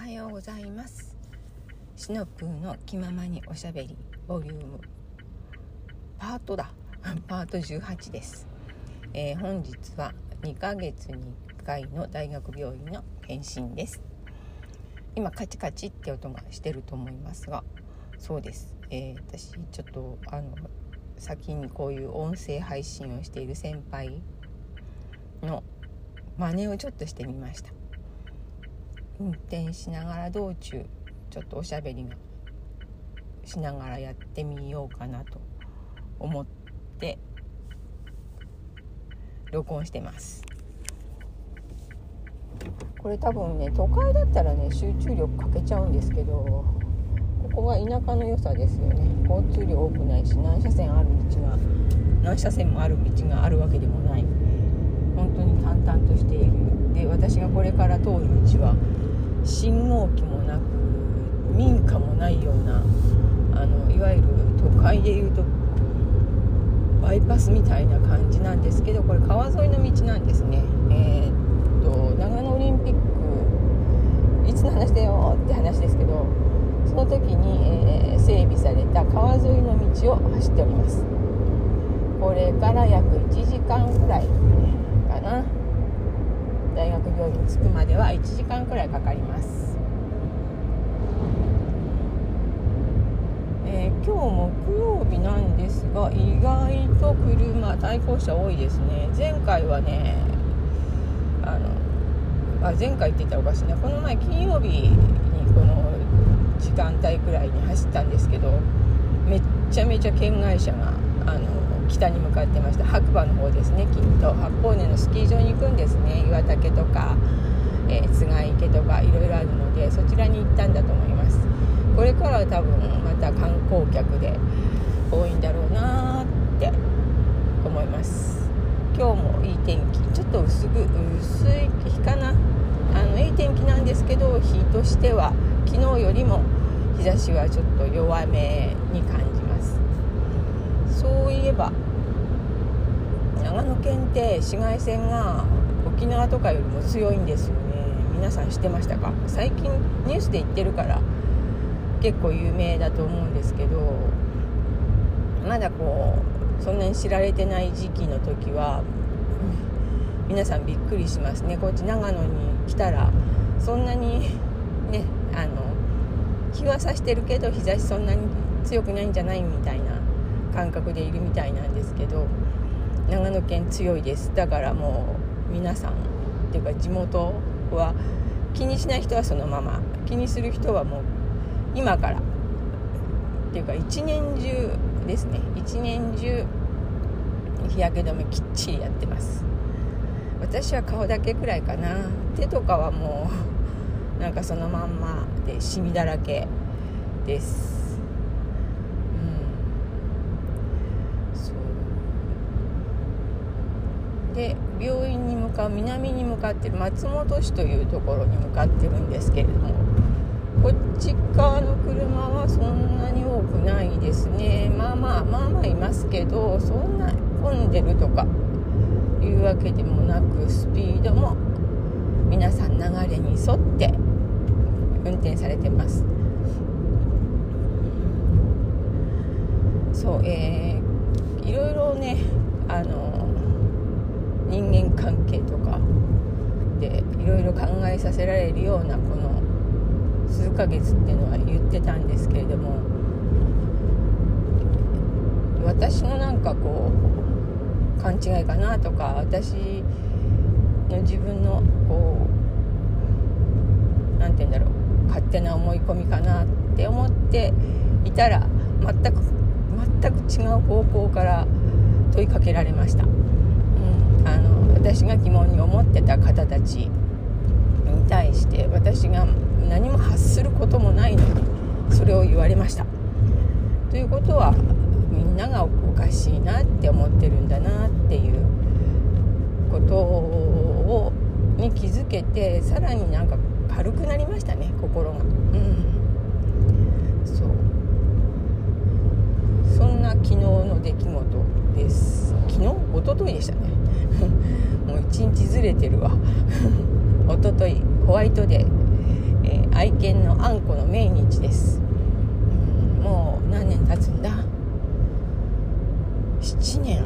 はようございます。シノプーの気ままにおしゃべりボリューム。パートだ。パート18です、えー、本日は2ヶ月に1回の大学病院の検診です。今カチカチって音がしてると思いますが。そうです、えー、私ちょっとあの先にこういう音声配信をしている先輩の真似をちょっとしてみました。運転しながら道中ちょっとおしゃべりがしながらやってみようかなと思って録音してます。これ多分ね都会だったらね集中力かけちゃうんですけどここは田舎の良さですよね。交通量多くないし何車線ある道が何車線もある道があるわけでもない。本当に淡々としている。で私がこれから通る道は信号機もなく民家もないようなあのいわゆる都会でいうとバイパスみたいな感じなんですけどこれ川沿いの道なんですね。えー、っと長野オリンピックいつの話だよって話ですけどその時に、えー、整備された川沿いの道を走っておりますこれから約1時間くらいかな大学病院に着くまでは1時間くらいかかります、えー、今日木曜日なんですが意外と車対向車多いですね。前回はねあのあ前回って言ったらおかしいねこの前金曜日にこの時間帯くらいに走ったんですけどめっちゃめちゃ県外車があの北に向かってました白馬の方ですねきっと。八方根のスキー場に行くんですね。岩岳とか、えー、津賀池とかいろいろあるのでそちらに行ったんだと思います。これからは多分また観光客で多いんだろうなって思います。今日もいい天気。ちょっと薄く薄い日かな。あのいい天気なんですけど日としては昨日よりも日差しはちょっと弱めに感じそういえば長野県って紫外線が沖縄とかよりも強いんですよね。皆さん知ってましたか？最近ニュースで言ってるから結構有名だと思うんですけどまだこうそんなに知られてない時期の時は皆さんびっくりしますね。こっち長野に来たらそんなにねあの日は差してるけど日差しそんなに強くないんじゃないみたいな感覚でいるみたいなんですけど長野県強いです。だからもう皆さんっていうか地元は気にしない人はそのまま気にする人はもう今からっていうか一年中ですね。一年中日焼け止めきっちりやってます。私は顔だけくらいかな。手とかはもうなんかそのまんまでシミだらけです。で病院に向かう南に向かってる松本市というところに向かってるんですけれどもこっち側の車はそんなに多くないですね。まあまあまあまあいますけどそんな混んでるとかいうわけでもなくスピードも皆さん流れに沿って運転されてます。そうえー、いろいろねあの人間関係とかでいろいろ考えさせられるようなこの数ヶ月っていうのは言ってたんですけれども私のなんかこう勘違いかなとか私の自分のこう何て言うんだろう勝手な思い込みかなって思っていたら全く全く違う方向から問いかけられました。あの私が疑問に思ってた方たちに対して私が何も発することもないのにそれを言われました。ということはみんながおかしいなって思ってるんだなっていうことをに気づけてさらになんか軽くなりましたね心が。うん。そう。そんな昨日の出来事です。昨日？一昨日でしたね。もう一日ずれてるわ。一昨日ホワイトデー、えー、愛犬のあんこの命日です、もう何年経つんだ？7年。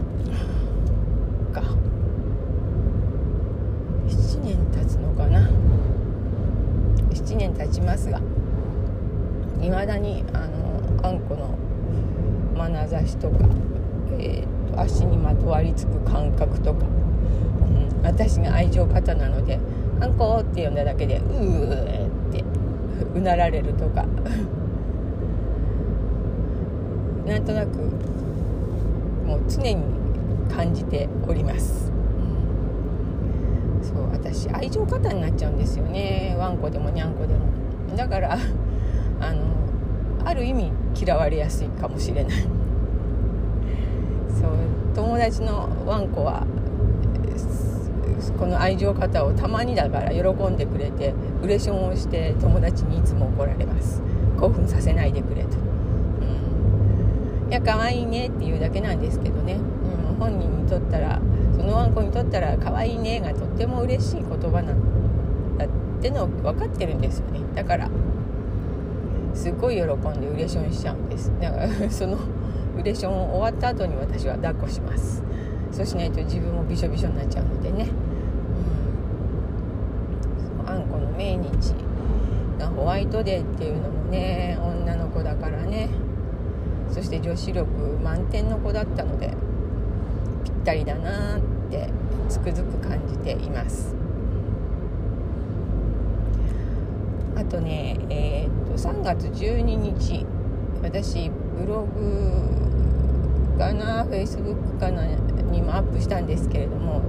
か。7年経つのかな？7年経ちますが。いまだにあのあんこの眼差しとか、えーと、足にまとわりつく感覚とか、うん、私が愛情方なので「あんこ」って呼んだだけで「うー」ってうなられるとか。なんとなくもう常に感じております、うん、そう私愛情過多になっちゃうんですよね。ワンコでもニャンコでも。だから あのある意味嫌われやすいかもしれない。そう友達のワンコはこの愛情方をたまにだから喜んでくれてウレションをして友達にいつも怒られます。興奮させないでくれと。うん。いや可愛いねっていうだけなんですけどね、うん、本人にとったらそのワンコにとったら可愛いねがとっても嬉しい言葉なんだっての分かってるんですよね。だから。すっごい喜んでウレションしちゃうんです。だからそのウレション終わった後に私は抱っこします。そうしないと自分もびしょびしょになっちゃうのでね、うん、あんこの命日がホワイトデーっていうのもね女の子だからね。そして女子力満点の子だったのでぴったりだなってつくづく感じています。あとねえー、っと3月12日私ブログかなフェイスブックかなにもアップしたんですけれども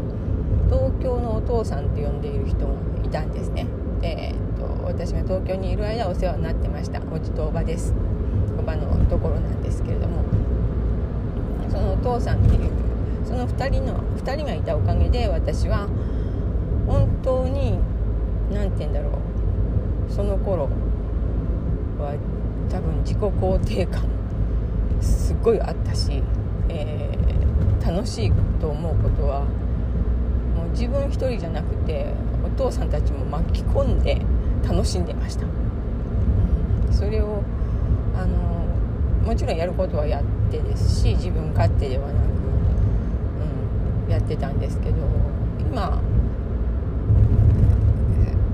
東京のお父さんって呼んでいる人もいたんですね。で、えー、っと私が東京にいる間お世話になってました。おじとおばです。おばのところなんですけれども。そのお父さんっていうその2人の2人がいたおかげで私は本当に何て言うんだろう。その頃は多分自己肯定感すっごいあったし、えー、楽しいと思うことはもう自分一人じゃなくてお父さんたちも巻き込んで楽しんでました、それをあのもちろんやることはやってですし自分勝手ではなく、うん、やってたんですけど今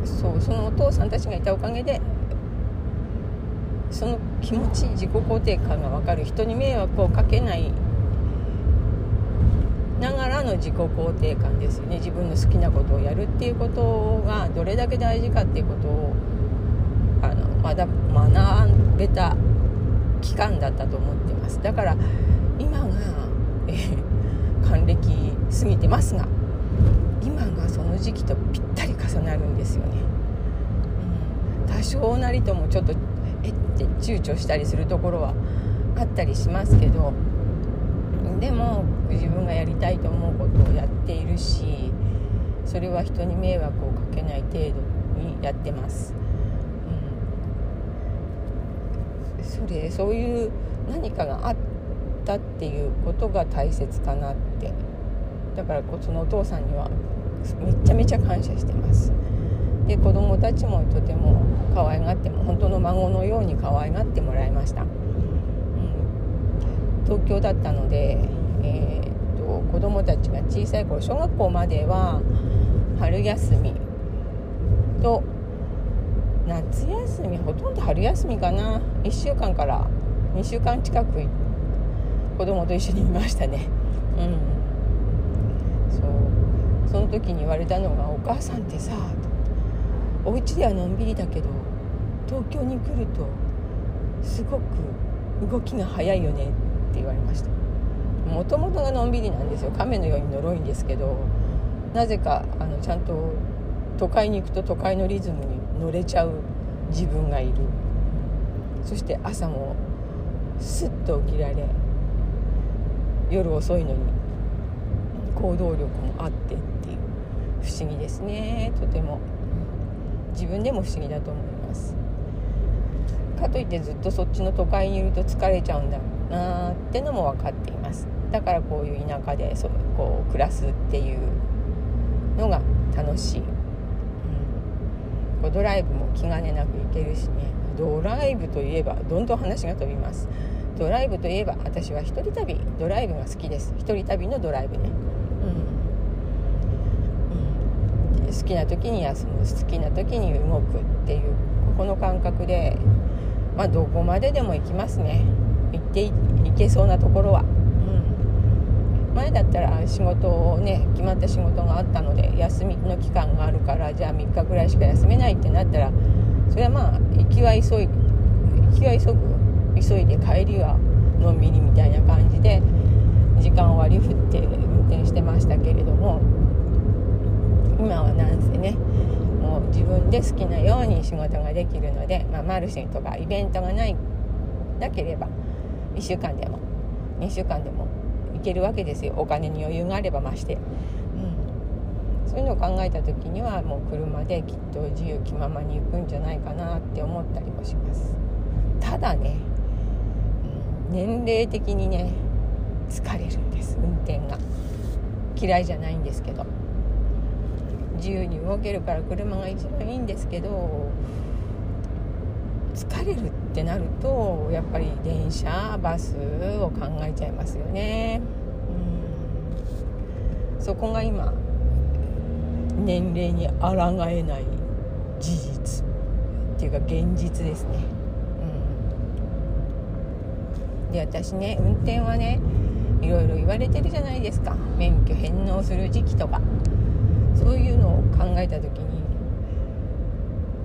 そうそのお父さんたちがいたおかげでその気持ち自己肯定感が分かる人に迷惑をかけないながらの自己肯定感ですよね。自分の好きなことをやるっていうことがどれだけ大事かっていうことをあのまだ学べた期間だったと思ってます。だから今が、え、還暦過ぎてますが今がその時期とぴったり重なるんですよね、うん、多少なりともちょっとえって躊躇したりするところはあったりしますけどでも自分がやりたいと思うことをやっているしそれは人に迷惑をかけない程度にやってます、うん、それそういう何かがあったっていうことが大切かなって。だからそのお父さんにはめちゃめちゃ感謝してます。で子供たちもとても可愛がっても本当の孫のように可愛がってもらいました、東京だったので、えー、っと子供たちが小さい頃小学校までは春休みと夏休みほとんど春休みかな。1週間から2週間近く子供と一緒にいましたね。うん。そう。その時に言われたのが「お母さんってさ」お家ではのんびりだけど東京に来るとすごく動きが速いよね。って言われました。もともとがのんびりなんですよ。亀のように呪いんですけどなぜかあのちゃんと都会に行くと都会のリズムに乗れちゃう自分がいる。そして朝もスッと起きられ夜遅いのに行動力もあってっていう。不思議ですね。とても。自分でも不思議だと思います。かといってずっとそっちの都会にいると疲れちゃうんだ。なってのも分かっています。だからこういう田舎でそこう暮らすっていうのが楽しい、うん、こうドライブも気兼ねなく行けるしね。ドライブといえばどんどん話が飛びます。ドライブといえば私は一人旅。ドライブが好きです。一人旅のドライブね、うん、うん、好きな時に休む。好きな時に動くっていうこの感覚でまあどこまででも行きますね。行っていけそうなところは、うん、前だったら仕事をね決まった仕事があったので休みの期間があるからじゃあ3日ぐらいしか休めないってなったらそれはまあ行きは急い行きは急ぐ。急いで帰りはのんびりみたいな感じで時間を割り振って運転してましたけれども今はなんせねもう自分で好きなように仕事ができるので、まあ、マルシェとかイベントがないなければ1週間でも。2週間でも行けるわけですよ。お金に余裕があればまして、うん、そういうのを考えた時にはもう車できっと自由気ままに行くんじゃないかなって思ったりもします。ただね年齢的にね疲れるんです。運転が。嫌いじゃないんですけど。自由に動けるから車が一番いいんですけど疲れるっってなるとやっぱり電車バスを考えちゃいますよね。うん。そこが今年齢に抗えない事実っていうか現実ですね。うん。で私ね運転はねいろいろ言われてるじゃないですか。免許返納する時期とか。そういうのを考えた時に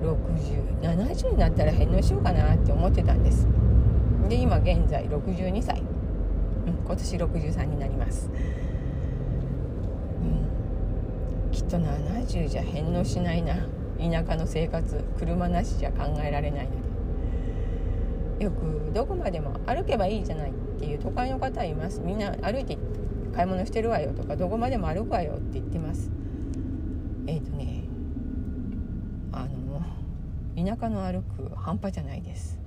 6070になったら返納しようかなって思ってたんです。で今現在62歳、うん、今年63になります、うん、きっと70じゃ返納しないな。田舎の生活車なしじゃ考えられないので。よくどこまでも歩けばいいじゃないっていう都会の方います。みんな歩いて買い物してるわよとかどこまでも歩くわよって言ってますえっ、ー、とねあの田舎の歩く半端じゃないです、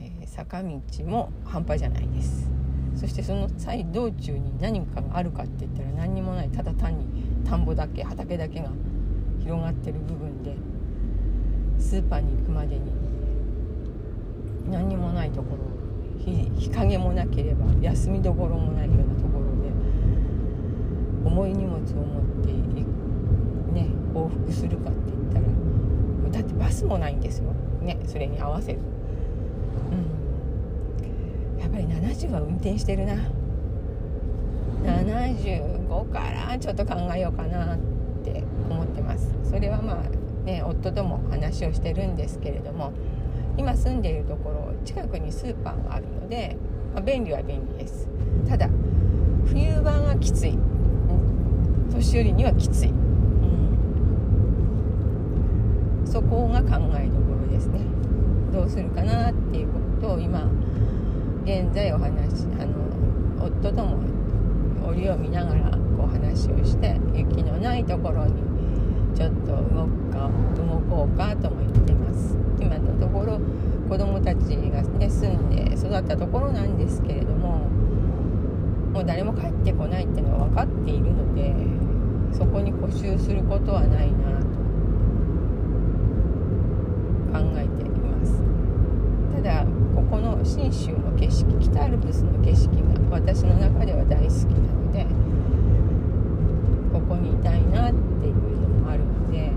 えー、坂道も半端じゃないです。そしてその際道中に何かがあるかって言ったら何にもない。ただ単に田んぼだけ畑だけが広がってる部分でスーパーに行くまでに何にもないところ日陰もなければ休みどころもないようなところで重い荷物を持ってね往復するかって言ったらだってバスもないんですよ。ねそれに合わせるうん。やっぱり70は運転してるな。75からちょっと考えようかなって思ってます。それはまあね夫とも話をしてるんですけれども今住んでいるところ近くにスーパーがあるので、まあ、便利は便利です。ただ冬場がきつい、年寄りにはきつい、うん、そこが考えどころですね。どうするかなっていうことを今現在お話あの夫とも折を見ながらこう話をして雪のないところにちょっと動くか動こうかとも言ってます。今のところ子どもたちが、ね、住んで育ったところなんですけれどももう誰も帰ってこないっていうのは分かっているのでそこに固執することはないなと考えていますただここの信州の景色北アルプスの景色が私の中では大好きなのでここにいたいなっていうのもあるので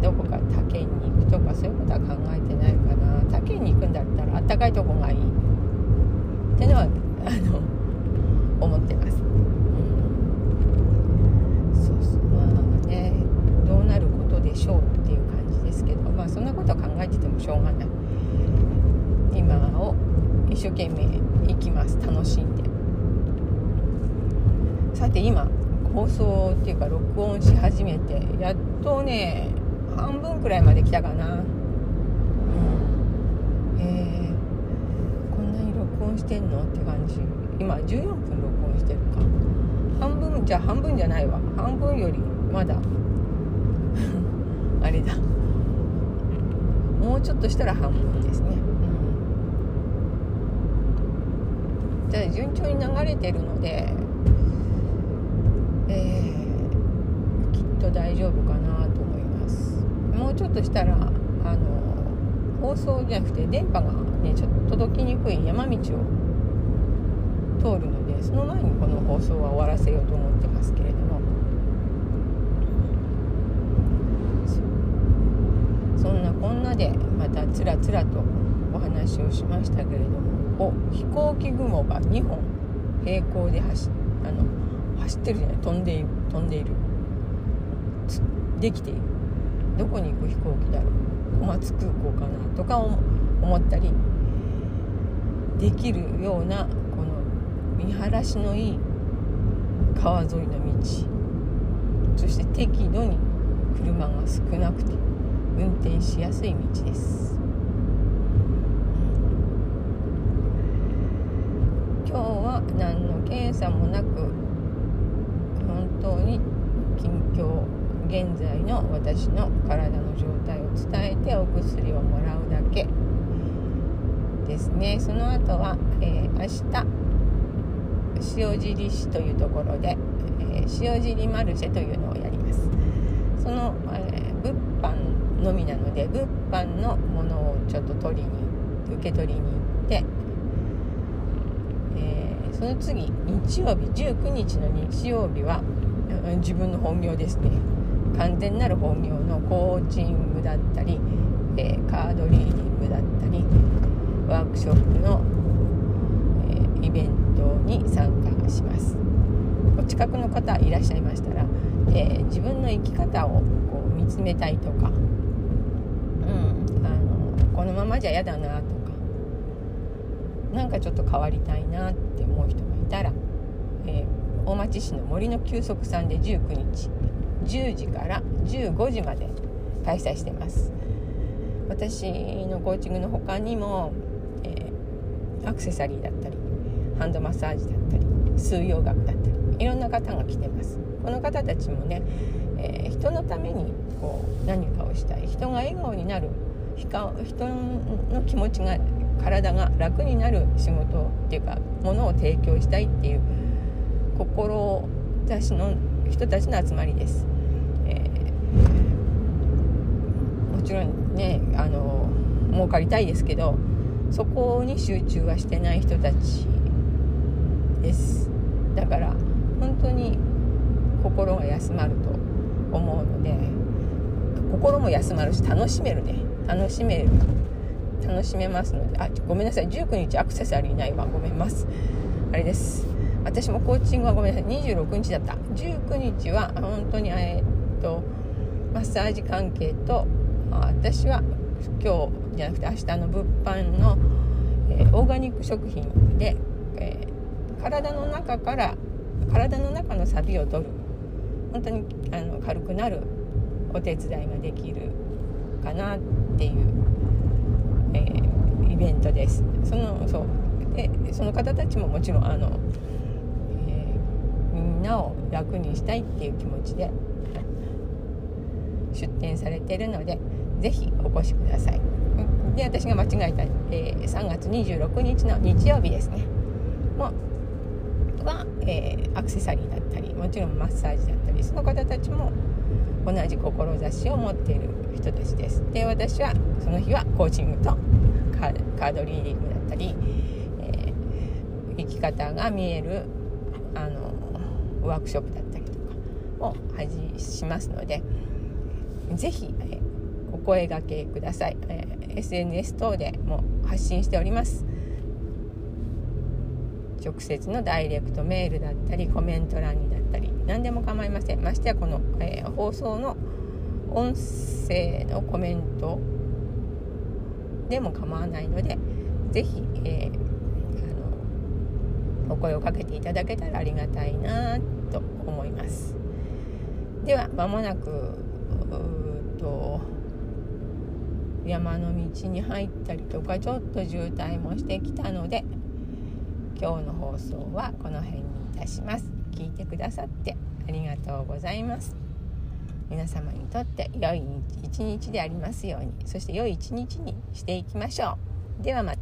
どこか他県に行くとかそういうことは考えてないかな。他県に行くんだったらあったかいとこがいい。ってのはあの思ってます、うん、そうそうまあねどうなることでしょうっていう感じですけどまあそんなこと考えててもしょうがない今を一生懸命生きます楽しんで。さて今放送っていうか録音し始めてやっとね半分くらいまで来たかな。うんえー、こんなに録音してんのって感じ。今14分録音してるか。半分じゃ半分じゃないわ。半分よりまだ。あれだ。もうちょっとしたら半分ですね、うん、ただ順調に流れてるのでえー、きっと大丈夫かなと思います。もうちょっとしたらあの放送じゃなくて電波がねちょっと届きにくい山道を通るのでその前にこの放送は終わらせようと思ってますけれども。そんなこんなでまたつらつらとお話をしましたけれども。お飛行機雲が2本平行で走あの走ってるじゃない飛んでいる飛んでいる。できている。どこに行く飛行機だろう。小松空港かなとか思ったりできるようなこの見晴らしのいい川沿いの道。そして適度に車が少なくて運転しやすい道です、今日何の検査もなく本当に近況現在の私の体の状態を伝えてお薬をもらうだけですね。その後は、えー、明日塩尻市というところで、えー、塩尻マルシェというのをやります。その、えー、物販のみなので物販のものをちょっと取りに受け取りに行って、その次日曜日19日の日曜日は自分の本業ですね。完全なる本業のコーチングだったり、えー、カードリーディングだったりワークショップの、えー、イベントに参加します。お近くの方いらっしゃいましたら、えー、自分の生き方をこう見つめたいとか、うん、あのこのままじゃ嫌だなとかなんかちょっと変わりたいなって思う人がいたら、えー、大町市の森の休息さんで19日10時から15時まで開催してます。私のコーチングの他にも、えー、アクセサリーだったりハンドマッサージだったり数養学だったりいろんな方が来てます。この方たちもね、えー、人のためにこう何かをしたい人が笑顔になる人の気持ちが体が楽になる仕事っていうかものを提供したいっていう心志の人たちの集まりです。えもちろんねあの儲かりたいですけどそこに集中はしてない人たちです。だから本当に心が休まると思うので心も休まるし楽しめるね。楽しめる。楽しめますので。あごめんなさい。19日アクセサリーないわ。ごめんます。あれです。私もコーチングはごめんなさい。26日だった。19日は本当にえ、っとマッサージ関係と私は今日じゃなくて明日の物販の、えー、オーガニック食品で、えー、体の中から体の中のサビを取る。本当にあの軽くなるお手伝いができるかなっていう、えー、イベントです。そのそう。でその方たちももちろんあの、えー、みんなを楽にしたいっていう気持ちで出店されてるのでぜひお越しください。で私が間違えた、えー、3月26日の日曜日ですね。もは、えー、アクセサリーだったりもちろんマッサージだったりその方たちも同じ志を持っている人たちです。で私はその日はコーチングとカードリーディングだったり、えー、生き方が見えるあのワークショップだったりとかをしますので是非、えーお声がけください、えー、SNS 等でも発信しております。直接のダイレクトメールだったりコメント欄にだったり何でも構いません。ましてやこの、えー、放送の音声のコメントでも構わないので是非、えー、あのお声をかけていただけたらありがたいなと思います。では間もなくと山の道に入ったりとかちょっと渋滞もしてきたので今日の放送はこの辺にいたします。聞いてくださってありがとうございます。皆様にとって良い一日でありますようにそして良い一日にしていきましょう。ではまた。